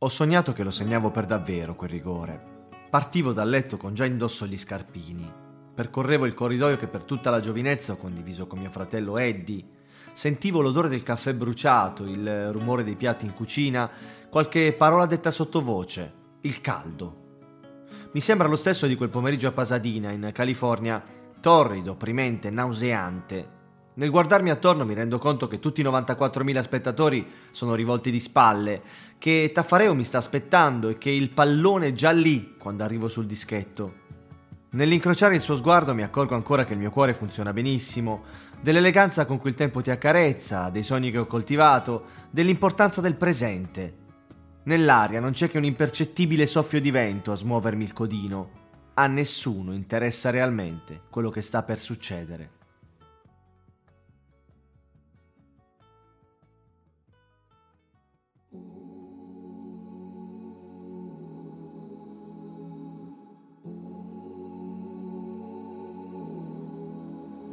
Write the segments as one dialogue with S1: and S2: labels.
S1: Ho sognato che lo segnavo per davvero quel rigore. Partivo dal letto con già indosso gli scarpini. Percorrevo il corridoio che per tutta la giovinezza ho condiviso con mio fratello Eddie. Sentivo l'odore del caffè bruciato, il rumore dei piatti in cucina, qualche parola detta sottovoce, il caldo. Mi sembra lo stesso di quel pomeriggio a Pasadena, in California, torrido, opprimente, nauseante. Nel guardarmi attorno mi rendo conto che tutti i 94.000 spettatori sono rivolti di spalle, che Taffareo mi sta aspettando e che il pallone è già lì quando arrivo sul dischetto. Nell'incrociare il suo sguardo mi accorgo ancora che il mio cuore funziona benissimo, dell'eleganza con cui il tempo ti accarezza, dei sogni che ho coltivato, dell'importanza del presente. Nell'aria non c'è che un impercettibile soffio di vento a smuovermi il codino. A nessuno interessa realmente quello che sta per succedere.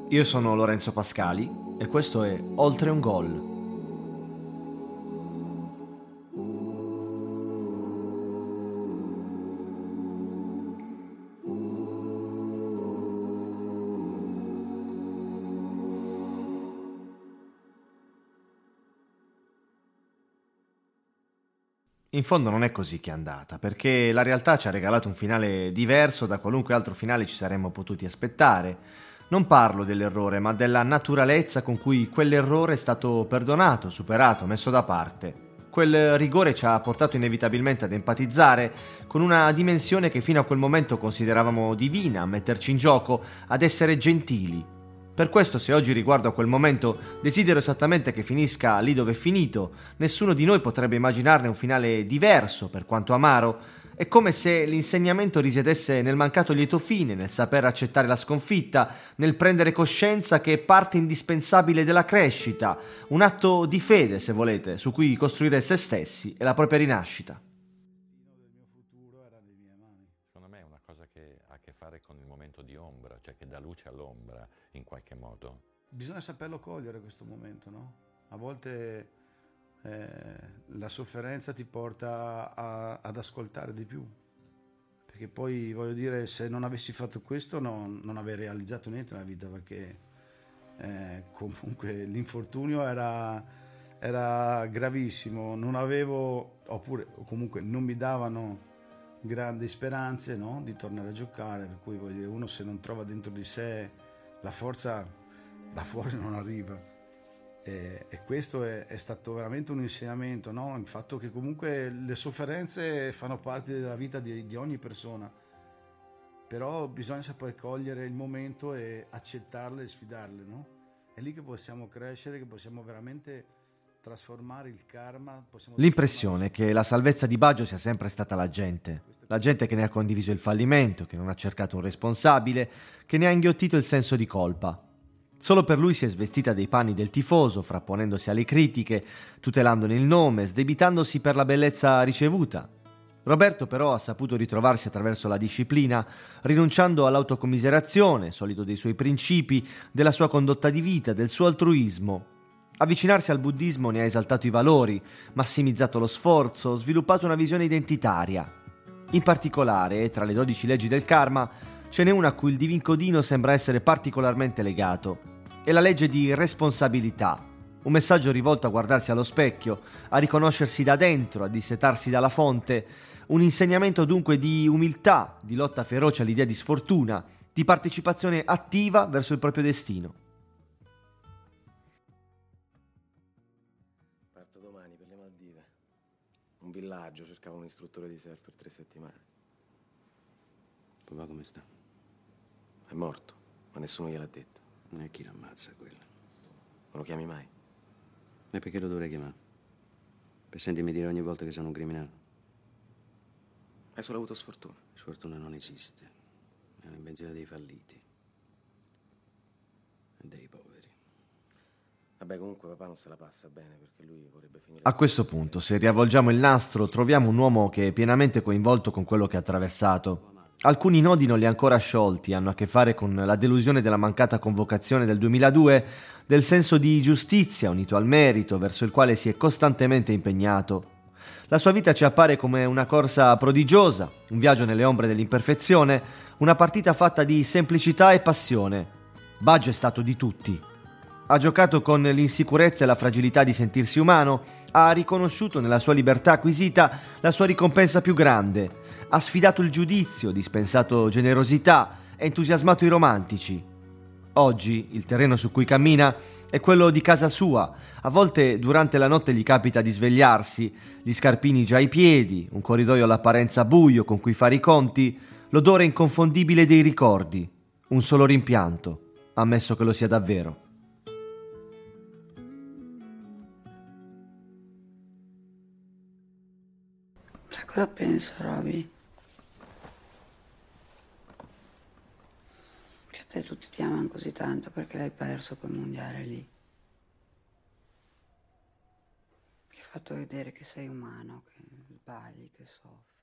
S1: Io sono Lorenzo Pascali e questo è Oltre un gol. In fondo non è così che è andata, perché la realtà ci ha regalato un finale diverso da qualunque altro finale ci saremmo potuti aspettare. Non parlo dell'errore, ma della naturalezza con cui quell'errore è stato perdonato, superato, messo da parte. Quel rigore ci ha portato inevitabilmente ad empatizzare con una dimensione che fino a quel momento consideravamo divina, a metterci in gioco, ad essere gentili. Per questo se oggi riguardo a quel momento desidero esattamente che finisca lì dove è finito, nessuno di noi potrebbe immaginarne un finale diverso, per quanto amaro, è come se l'insegnamento risiedesse nel mancato lieto fine, nel saper accettare la sconfitta, nel prendere coscienza che è parte indispensabile della crescita, un atto di fede, se volete, su cui costruire se stessi e la propria rinascita.
S2: Secondo me è una cosa che ha a che fare con il momento di ombra, cioè che dà luce all'ombra in qualche modo.
S3: Bisogna saperlo cogliere questo momento, no? A volte eh, la sofferenza ti porta a- ad ascoltare di più. Perché poi, voglio dire, se non avessi fatto questo non, non avrei realizzato niente nella vita, perché eh, comunque l'infortunio era, era gravissimo, non avevo, oppure comunque non mi davano grandi speranze no? di tornare a giocare, per cui voglio dire, uno se non trova dentro di sé la forza da fuori non arriva. E, e questo è, è stato veramente un insegnamento, no? il fatto che comunque le sofferenze fanno parte della vita di, di ogni persona, però bisogna saper cogliere il momento e accettarle e sfidarle. No? È lì che possiamo crescere, che possiamo veramente trasformare il karma.
S1: L'impressione è che la salvezza di Baggio sia sempre stata la gente. La gente che ne ha condiviso il fallimento, che non ha cercato un responsabile, che ne ha inghiottito il senso di colpa. Solo per lui si è svestita dei panni del tifoso, frapponendosi alle critiche, tutelandone il nome, sdebitandosi per la bellezza ricevuta. Roberto però ha saputo ritrovarsi attraverso la disciplina, rinunciando all'autocommiserazione, solito dei suoi principi, della sua condotta di vita, del suo altruismo. Avvicinarsi al buddismo ne ha esaltato i valori, massimizzato lo sforzo, sviluppato una visione identitaria. In particolare, tra le dodici leggi del karma, ce n'è una a cui il divin codino sembra essere particolarmente legato. È la legge di responsabilità. Un messaggio rivolto a guardarsi allo specchio, a riconoscersi da dentro, a dissetarsi dalla fonte. Un insegnamento dunque di umiltà, di lotta feroce all'idea di sfortuna, di partecipazione attiva verso il proprio destino.
S4: Parto domani per le Maldive. Un villaggio, cercavo un istruttore di surf per tre settimane.
S5: Papà come sta?
S4: È morto, ma nessuno gliel'ha detto.
S5: E chi l'ammazza quello?
S4: Non lo chiami mai?
S5: E perché lo dovrei chiamare? Per sentirmi dire ogni volta che sono un criminale?
S4: Hai solo avuto sfortuna.
S5: Sfortuna non esiste. È un'invenzione dei falliti. E dei poveri.
S4: Vabbè, comunque papà non se la passa bene perché lui vorrebbe finire...
S1: A questo punto, se riavvolgiamo il nastro, troviamo un uomo che è pienamente coinvolto con quello che ha attraversato. Alcuni nodi non li ha ancora sciolti, hanno a che fare con la delusione della mancata convocazione del 2002, del senso di giustizia unito al merito verso il quale si è costantemente impegnato. La sua vita ci appare come una corsa prodigiosa, un viaggio nelle ombre dell'imperfezione, una partita fatta di semplicità e passione. Baggio è stato di tutti. Ha giocato con l'insicurezza e la fragilità di sentirsi umano, ha riconosciuto nella sua libertà acquisita la sua ricompensa più grande, ha sfidato il giudizio, dispensato generosità, entusiasmato i romantici. Oggi il terreno su cui cammina è quello di casa sua. A volte durante la notte gli capita di svegliarsi, gli scarpini già ai piedi, un corridoio all'apparenza buio con cui fare i conti, l'odore inconfondibile dei ricordi, un solo rimpianto, ammesso che lo sia davvero.
S6: Cosa penso, Roby? Che a te tutti ti amano così tanto perché l'hai perso quel mondiale lì. Che hai fatto vedere che sei umano, che sbagli, che soffri.